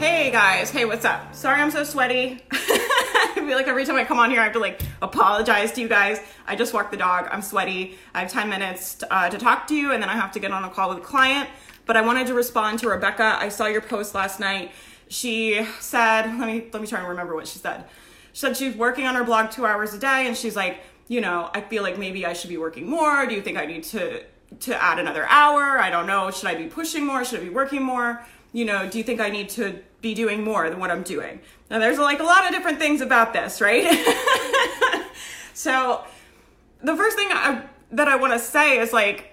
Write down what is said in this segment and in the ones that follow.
Hey guys, hey, what's up? Sorry I'm so sweaty. I feel like every time I come on here, I have to like apologize to you guys. I just walked the dog. I'm sweaty. I have 10 minutes uh, to talk to you, and then I have to get on a call with a client. But I wanted to respond to Rebecca. I saw your post last night. She said, let me let me try and remember what she said. She said she's working on her blog two hours a day, and she's like, you know, I feel like maybe I should be working more. Do you think I need to to add another hour? I don't know. Should I be pushing more? Should I be working more? You know, do you think I need to be doing more than what I'm doing. Now, there's like a lot of different things about this, right? so, the first thing I, that I want to say is like,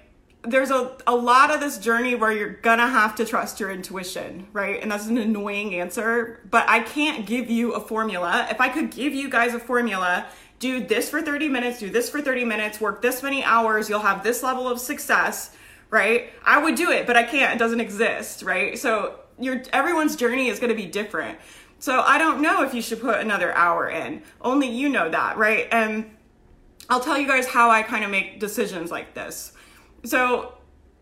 there's a, a lot of this journey where you're gonna have to trust your intuition, right? And that's an annoying answer, but I can't give you a formula. If I could give you guys a formula, do this for 30 minutes, do this for 30 minutes, work this many hours, you'll have this level of success, right? I would do it, but I can't. It doesn't exist, right? So your everyone's journey is going to be different. So I don't know if you should put another hour in. Only you know that, right? And I'll tell you guys how I kind of make decisions like this. So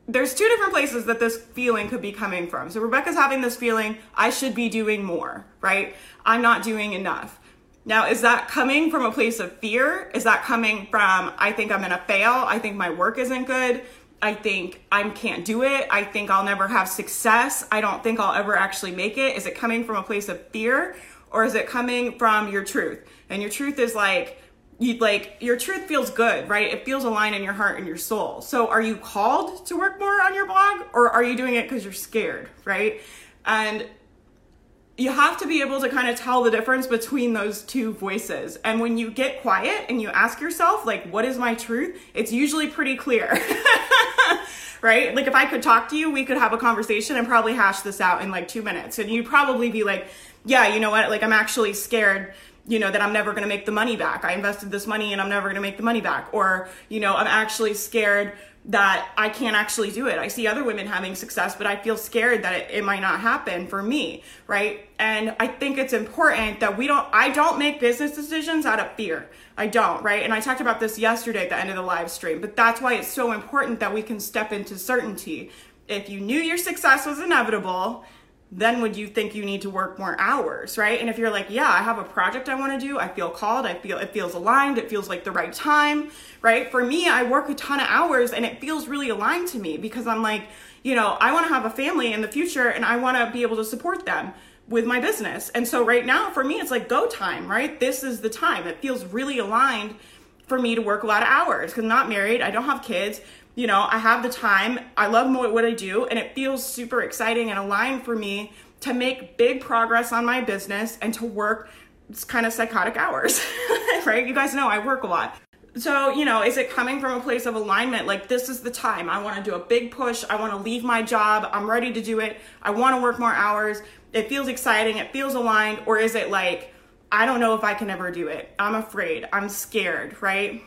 there's two different places that this feeling could be coming from. So Rebecca's having this feeling I should be doing more, right? I'm not doing enough. Now, is that coming from a place of fear? Is that coming from I think I'm to fail? I think my work isn't good. I think I can't do it. I think I'll never have success. I don't think I'll ever actually make it. Is it coming from a place of fear or is it coming from your truth? And your truth is like, you like your truth feels good, right? It feels aligned in your heart and your soul. So are you called to work more on your blog or are you doing it because you're scared, right? And you have to be able to kind of tell the difference between those two voices. And when you get quiet and you ask yourself, like, what is my truth? It's usually pretty clear. right? Like, if I could talk to you, we could have a conversation and probably hash this out in like two minutes. And you'd probably be like, yeah, you know what? Like, I'm actually scared you know, that I'm never going to make the money back. I invested this money and I'm never going to make the money back. Or, you know, I'm actually scared that I can't actually do it. I see other women having success, but I feel scared that it, it, might not happen for me, right? And I think it's important that we don't, I don't make business decisions out of fear. I don't, right? And I talked about this yesterday at the end of the live stream, but that's why it's so important that we can step into certainty. If you knew your success was inevitable, then would you think you need to work more hours, right? And if you're like, yeah, I have a project I want to do, I feel called, I feel it feels aligned, it feels like the right time, right? For me, I work a ton of hours and it feels really aligned to me because I'm like, you know, I want to have a family in the future and I want to be able to support them with my business. And so right now for me it's like go time, right? This is the time. It feels really aligned for me to work a lot of hours cuz I'm not married, I don't have kids, you know, I have the time, I love what I do, and it feels super exciting and aligned for me to make big progress on my business and to work It's kind of psychotic hours, right? You guys know I work a lot. So, you know, is it coming from a place of alignment? Like, this is the time. I want to do a big push. I want to leave my job. I'm ready to do it. I want to work more hours. It feels exciting. It feels aligned. Or is it like, I don't know if I can ever do it. I'm afraid. I'm scared, right?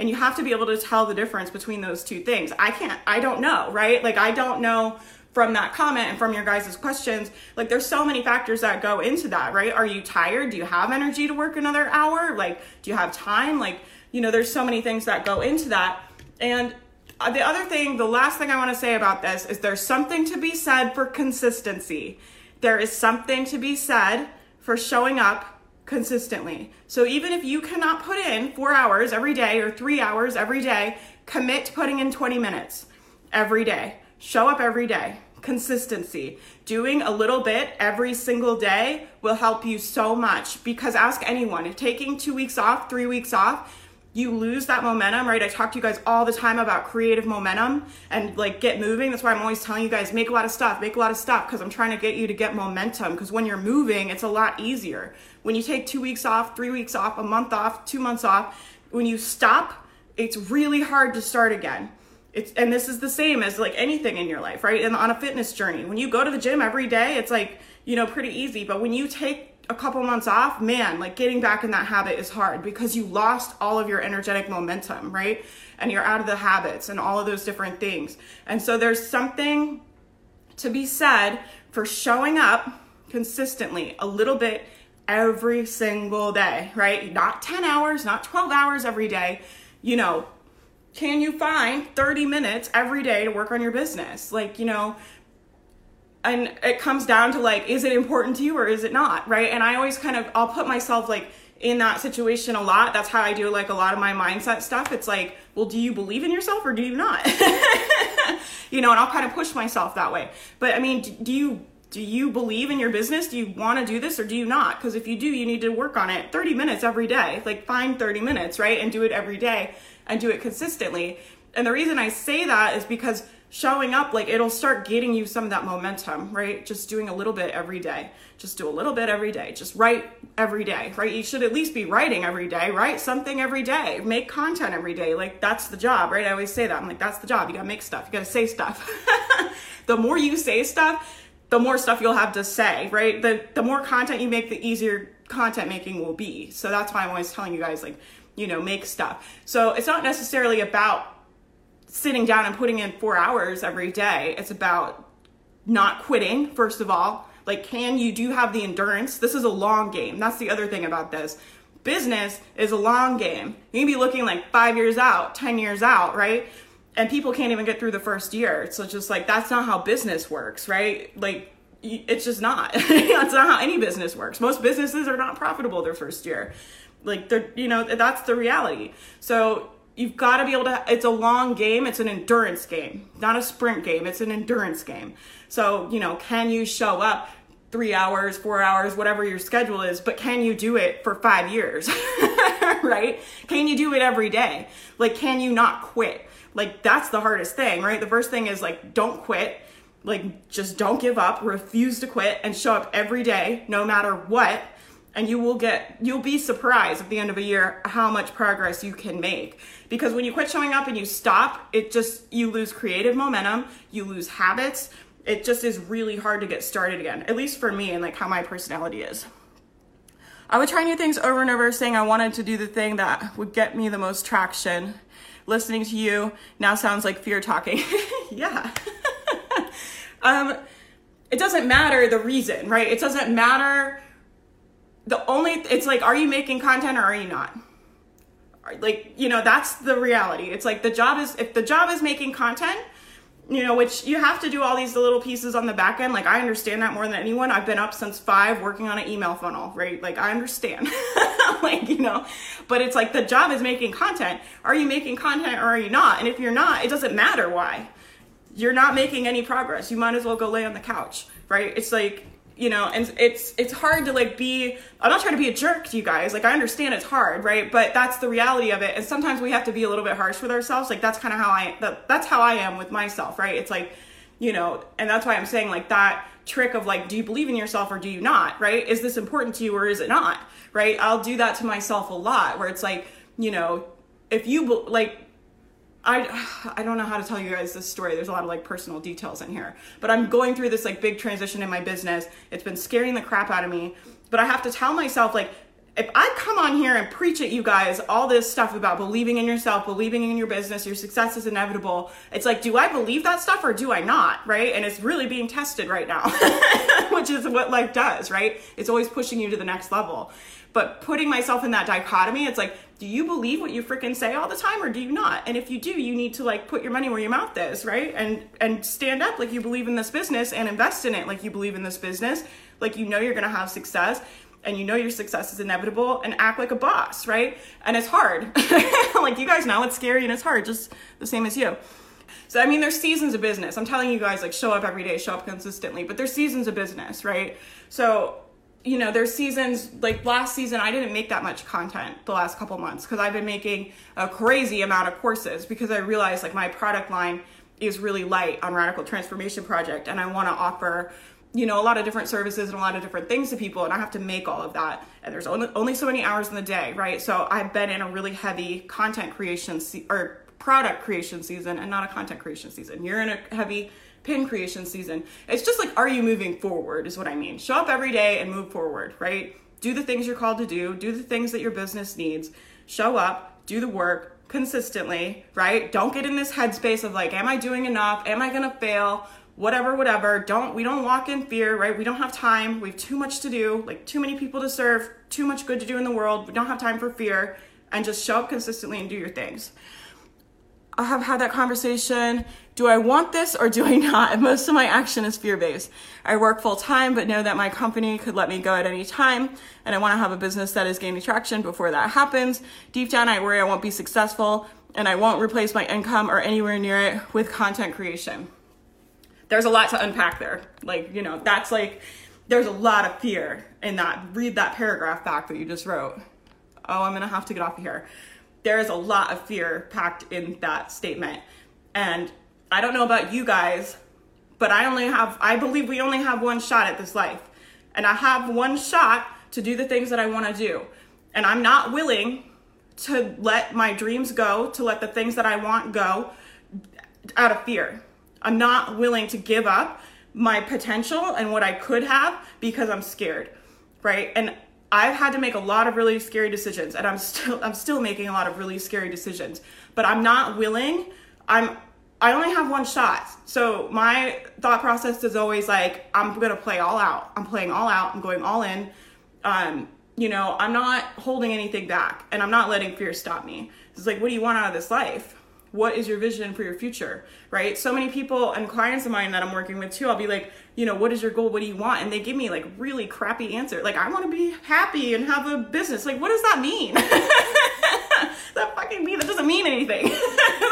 And you have to be able to tell the difference between those two things. I can't i don't know right? Like i don't know from that comment and from your guys' questions. Like there's so many factors that go into that right? Are you tired? Do you have energy to work another hour? Like do you have time? Like you know there's so many things that go into that. And the other thing the last thing i want to say about this is there's something to be said for consistency. There is something to be said for showing up consistently. So even if you cannot put in four hours every day or three hours every day, commit to putting in 20 minutes every day. Show up every day. Consistency. Doing a little bit every single day will help you so much because ask anyone if taking two weeks off, three weeks off, you lose that momentum, right? I talk to you guys all the time about creative momentum and like get moving. That's why I'm always telling you guys make a lot of stuff, make a lot of stuff because I'm trying to get you to get momentum because when you're moving, it's a lot easier. When you take two weeks off, three weeks off, a month off, two months off, when you stop, it's really hard to start again. It's, and this is the same as like anything in your life, right? And on a fitness journey, when you go to the gym every day, it's like, you know, pretty easy. But when you take a couple months off, man, like getting back in that habit is hard because you lost all of your energetic momentum, right? And you're out of the habits and all of those different things. And so there's something to be said for showing up consistently a little bit every single day, right? Not 10 hours, not 12 hours every day. You know, can you find 30 minutes every day to work on your business? Like, you know, and it comes down to like is it important to you or is it not right? And i always kind of i'll put myself like in that situation a lot. That's how i do like a lot of my mindset stuff. It's like well do you believe in yourself or do you not? You know and i'll kind of push myself that way. But i mean do you do you believe in your business? Do you want to do this or do you not? Because if you do you need to work on it 30 minutes every day. Like find 30 minutes right and do it every day and do it consistently. And the reason i say that is because showing up, like it'll start getting you some of that momentum, right? Just doing a little bit every day. Just do a little bit every day. Just write every day, right? You should at least be writing every day, write something every day, make content every day. Like that's the job, right? I always say that. I'm like, that's the job. You gotta make stuff, you gotta say stuff. the more you say stuff, the more stuff you'll have to say, right? The the more content you make, the easier content making will be. So that's why I'm always telling you guys like, you know, make stuff. So it's not necessarily about sitting down and putting in four hours every day. It's about not quitting, first of all. Like, can you do have the endurance? This is a long game. That's the other thing about this. Business is a long game. You can be looking like five years out, 10 years out, right? And people can't even get through the first year. So it's just like, that's not how business works, right? Like, it's just not. that's not how any business works. Most businesses are not profitable their first year. Like, they're, you know, that's the reality. So you've got to be able to it's a long game it's an endurance game not a sprint game it's an endurance game. So you know can you show up three hours four hours whatever your schedule is but can you do it for five years? Right? Can you do it every day? Like can you not quit? Like that's the hardest thing right? The first thing is like don't quit. Like just don't give up. Refuse to quit and show up every day no matter what and you will get you'll be surprised at the end of a year how much progress you can make. Because when you quit showing up and you stop it just you lose creative momentum you lose habits. It just is really hard to get started again at least for me and like how my personality is. I would try new things over and over saying i wanted to do the thing that would get me the most traction. Listening to you now sounds like fear talking. Yeah. Um it doesn't matter the reason right? It doesn't matter the only it's like are you making content or are you not? Like you know that's the reality. It's like the job is if the job is making content you know which you have to do all these little pieces on the back end like i understand that more than anyone. I've been up since five working on an email funnel right? Like i understand. Like you know but it's like the job is making content. Are you making content or are you not? And if you're not it doesn't matter why. You're not making any progress. You might as well go lay on the couch right? It's like you know and it's it's hard to like be i'm not trying to be a jerk to you guys like i understand it's hard right? But that's the reality of it. And sometimes we have to be a little bit harsh with ourselves. Like that's kind of how i that, that's how i am with myself right? It's like you know and that's why i'm saying like that trick of like do you believe in yourself or do you not right? Is this important to you or is it not right? I'll do that to myself a lot where it's like you know if you like I I don't know how to tell you guys this story. There's a lot of like personal details in here. But I'm going through this like big transition in my business. It's been scaring the crap out of me. But I have to tell myself like if I come on here and preach at you guys all this stuff about believing in yourself, believing in your business, your success is inevitable, it's like, do I believe that stuff or do I not? Right? And it's really being tested right now, which is what life does, right? It's always pushing you to the next level. But putting myself in that dichotomy, it's like, do you believe what you freaking say all the time or do you not? And if you do, you need to like put your money where your mouth is, right? And and stand up like you believe in this business and invest in it like you believe in this business, like you know you're going to have success and you know your success is inevitable and act like a boss, right? And it's hard. like you guys know it's scary and it's hard, just the same as you. So I mean there's seasons of business. I'm telling you guys like show up every day, show up consistently, but there's seasons of business, right? So you know, there's seasons like last season, I didn't make that much content the last couple months because I've been making a crazy amount of courses because I realized like my product line is really light on Radical Transformation Project and I want to offer you know a lot of different services and a lot of different things to people and i have to make all of that and there's only, only so many hours in the day right? So i've been in a really heavy content creation se- or product creation season and not a content creation season. You're in a heavy pin creation season. It's just like, are you moving forward? Is what I mean. Show up every day and move forward, right? Do the things you're called to do, do the things that your business needs. Show up, do the work consistently, right? Don't get in this headspace of like, am I doing enough? Am I gonna fail? Whatever, whatever. Don't we don't walk in fear, right? We don't have time. We have too much to do, like too many people to serve, too much good to do in the world. We don't have time for fear. And just show up consistently and do your things. I have had that conversation. Do I want this or do I not? And most of my action is fear based. I work full time, but know that my company could let me go at any time. And I want to have a business that is gaining traction before that happens. Deep down, I worry I won't be successful and I won't replace my income or anywhere near it with content creation. There's a lot to unpack there. Like, you know, that's like, there's a lot of fear in that. Read that paragraph back that you just wrote. Oh, I'm going to have to get off of here there is a lot of fear packed in that statement. And I don't know about you guys, but I only have, I believe we only have one shot at this life. And I have one shot to do the things that I want to do. And I'm not willing to let my dreams go, to let the things that I want go out of fear. I'm not willing to give up my potential and what I could have because I'm scared, right? And I've had to make a lot of really scary decisions and I'm still I'm still making a lot of really scary decisions. But I'm not willing. I'm I only have one shot. So my thought process is always like I'm going to play all out. I'm playing all out. I'm going all in. Um, you know, I'm not holding anything back and I'm not letting fear stop me. It's like what do you want out of this life? what is your vision for your future right so many people and clients of mine that i'm working with too i'll be like you know what is your goal what do you want and they give me like really crappy answer like i want to be happy and have a business like what does that mean that fucking mean that doesn't mean anything.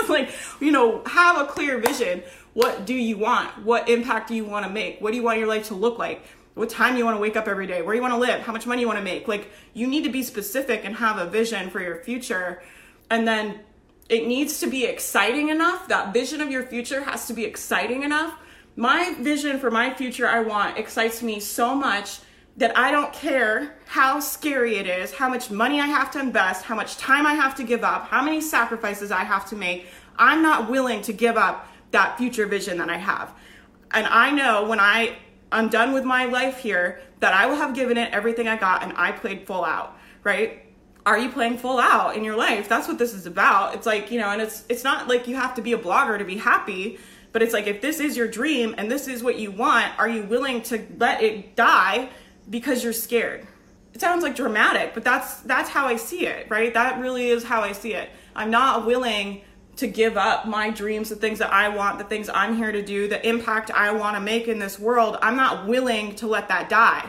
It's like you know have a clear vision. What do you want? What impact do you want to make? What do you want your life to look like? What time you want to wake up every day? Where you want to live? How much money you want to make? Like you need to be specific and have a vision for your future. And then it needs to be exciting enough. That vision of your future has to be exciting enough. My vision for my future I want excites me so much that I don't care how scary it is, how much money I have to invest, how much time I have to give up, how many sacrifices I have to make. I'm not willing to give up that future vision that I have. And I know when I I'm done with my life here that I will have given it everything I got and I played full out, right? are you playing full out in your life? That's what this is about. It's like, you know, and it's it's not like you have to be a blogger to be happy, but it's like if this is your dream and this is what you want, are you willing to let it die because you're scared? It sounds like dramatic, but that's that's how I see it, right? That really is how I see it. I'm not willing to give up my dreams, the things that I want, the things I'm here to do, the impact I want to make in this world. I'm not willing to let that die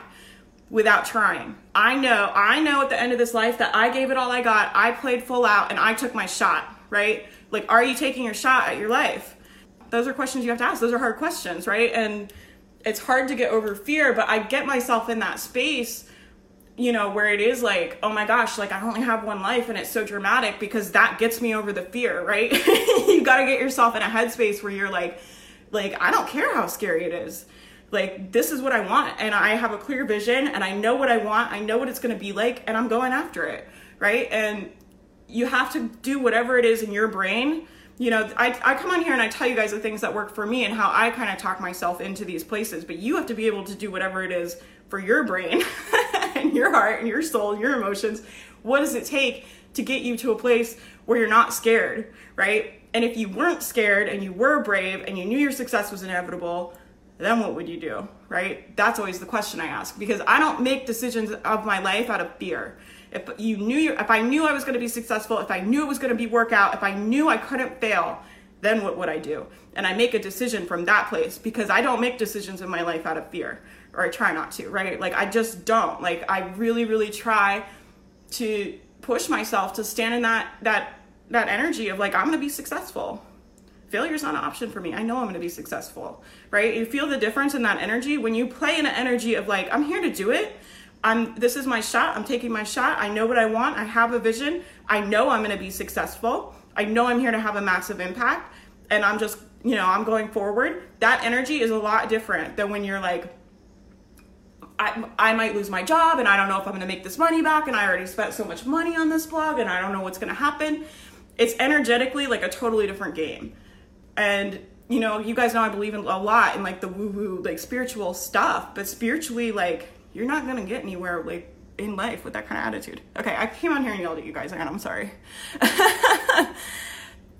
without trying. I know, I know at the end of this life that I gave it all I got. I played full out and I took my shot, right? Like, are you taking your shot at your life? Those are questions you have to ask. Those are hard questions, right? And it's hard to get over fear, but I get myself in that space, you know, where it is like, oh my gosh, like I only have one life and it's so dramatic because that gets me over the fear, right? you got to get yourself in a headspace where you're like, like, I don't care how scary it is like this is what I want and I have a clear vision and I know what I want. I know what it's going to be like and I'm going after it, right? And you have to do whatever it is in your brain. You know, I, I come on here and I tell you guys the things that work for me and how I kind of talk myself into these places, but you have to be able to do whatever it is for your brain and your heart and your soul, and your emotions. What does it take to get you to a place where you're not scared, right? And if you weren't scared and you were brave and you knew your success was inevitable, then what would you do? Right? That's always the question I ask because I don't make decisions of my life out of fear. If you knew, if I knew I was going to be successful, if I knew it was going to be workout, if I knew I couldn't fail, then what would I do? And I make a decision from that place because I don't make decisions in my life out of fear, or I try not to, right? Like I just don't. Like I really, really try to push myself to stand in that that that energy of like I'm going to be successful failure is not an option for me. I know I'm going to be successful, right? You feel the difference in that energy when you play in an energy of like, I'm here to do it. I'm this is my shot. I'm taking my shot. I know what I want. I have a vision. I know I'm going to be successful. I know I'm here to have a massive impact and I'm just, you know, I'm going forward. That energy is a lot different than when you're like I, I might lose my job and I don't know if I'm going to make this money back and I already spent so much money on this blog and I don't know what's going to happen. It's energetically like a totally different game. And you know, you guys know I believe in a lot in like the woo woo, like spiritual stuff, but spiritually, like, you're not gonna get anywhere, like, in life with that kind of attitude. Okay, I came on here and yelled at you guys again. I'm sorry.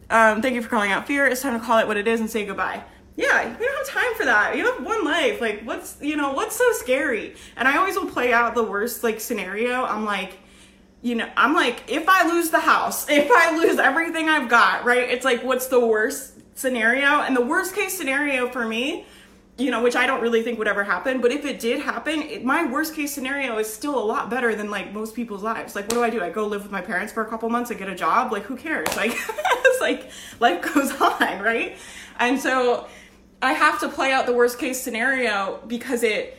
um, thank you for calling out fear. It's time to call it what it is and say goodbye. Yeah, we don't have time for that. You have one life. Like, what's you know what's so scary? And I always will play out the worst like scenario. I'm like, you know, I'm like, if I lose the house, if I lose everything I've got, right? It's like, what's the worst scenario? And the worst case scenario for me you know, which I don't really think would ever happen. But if it did happen, it, my worst case scenario is still a lot better than like most people's lives. Like, what do I do? I go live with my parents for a couple months and get a job. Like, who cares? Like, it's like life goes on, right? And so I have to play out the worst case scenario because it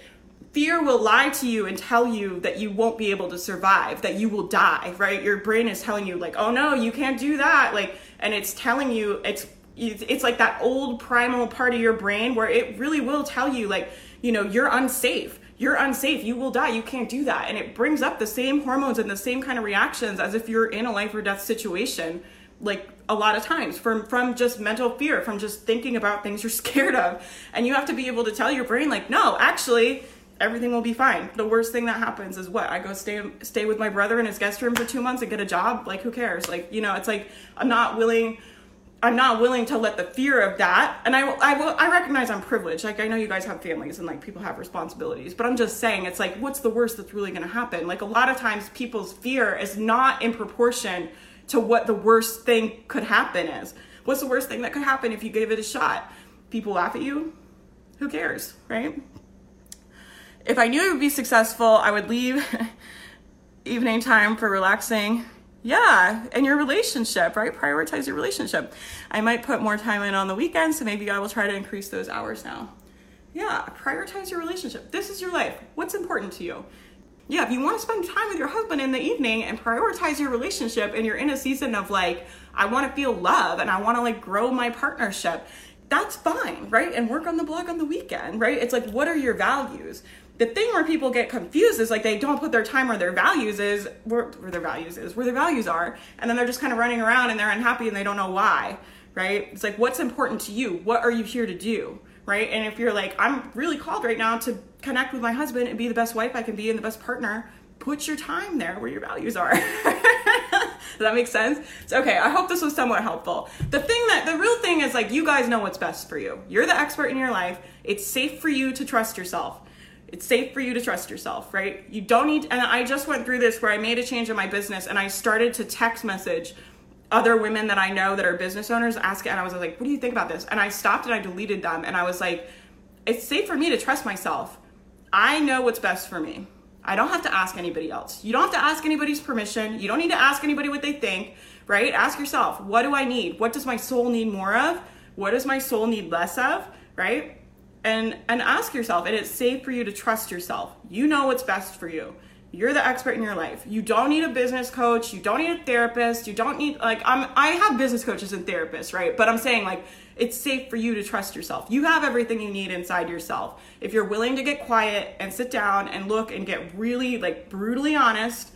fear will lie to you and tell you that you won't be able to survive, that you will die, right? Your brain is telling you like, "Oh no, you can't do that." Like and it's telling you it's it's like that old primal part of your brain where it really will tell you like you know you're unsafe. You're unsafe. You will die. You can't do that. And it brings up the same hormones and the same kind of reactions as if you're in a life or death situation like a lot of times from from just mental fear from just thinking about things you're scared of. And you have to be able to tell your brain like no actually everything will be fine. The worst thing that happens is what? I go stay stay with my brother in his guest room for two months and get a job? Like who cares? Like you know it's like i'm not willing I'm not willing to let the fear of that, and I, I, I recognize I'm privileged. Like I know you guys have families and like people have responsibilities, but I'm just saying it's like what's the worst that's really going to happen? Like a lot of times people's fear is not in proportion to what the worst thing could happen is. What's the worst thing that could happen if you gave it a shot? People laugh at you. Who cares, right? If I knew it would be successful, I would leave evening time for relaxing yeah, and your relationship, right? Prioritize your relationship. I might put more time in on the weekend, so maybe I will try to increase those hours now. Yeah, prioritize your relationship. This is your life. What's important to you? Yeah, if you want to spend time with your husband in the evening and prioritize your relationship and you're in a season of like, I want to feel love and I want to like grow my partnership, that's fine, right? And work on the blog on the weekend, right? It's like, what are your values? The thing where people get confused is like they don't put their time where their values is where, where their values is where their values are and then they're just kind of running around and they're unhappy and they don't know why right? It's like what's important to you? What are you here to do? Right? And if you're like i'm really called right now to connect with my husband and be the best wife i can be and the best partner put your time there where your values are. Does that make sense? So, okay i hope this was somewhat helpful. The thing that the real thing is like you guys know what's best for you. You're the expert in your life. It's safe for you to trust yourself it's safe for you to trust yourself, right? You don't need, and I just went through this where I made a change in my business and I started to text message other women that I know that are business owners, ask it and I was like, what do you think about this? And I stopped and I deleted them and I was like, it's safe for me to trust myself. I know what's best for me. I don't have to ask anybody else. You don't have to ask anybody's permission. You don't need to ask anybody what they think, right? Ask yourself, what do I need? What does my soul need more of? What does my soul need less of, right? And and ask yourself and it's safe for you to trust yourself. You know what's best for you. You're the expert in your life. You don't need a business coach. You don't need a therapist. You don't need like i'm i have business coaches and therapists right? But i'm saying like it's safe for you to trust yourself. You have everything you need inside yourself. If you're willing to get quiet and sit down and look and get really like brutally honest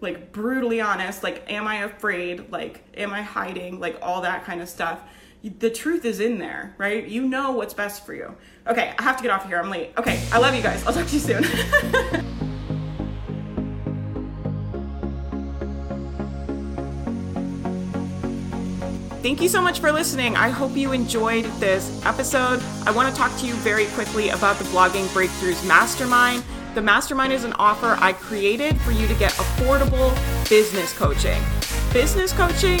like brutally honest like am i afraid? Like am i hiding? Like all that kind of stuff the truth is in there, right? You know what's best for you. Okay, I have to get off here. I'm late. Okay, I love you guys. I'll talk to you soon. Thank you so much for listening. I hope you enjoyed this episode. I want to talk to you very quickly about the Blogging Breakthroughs Mastermind. The Mastermind is an offer I created for you to get affordable business coaching. Business coaching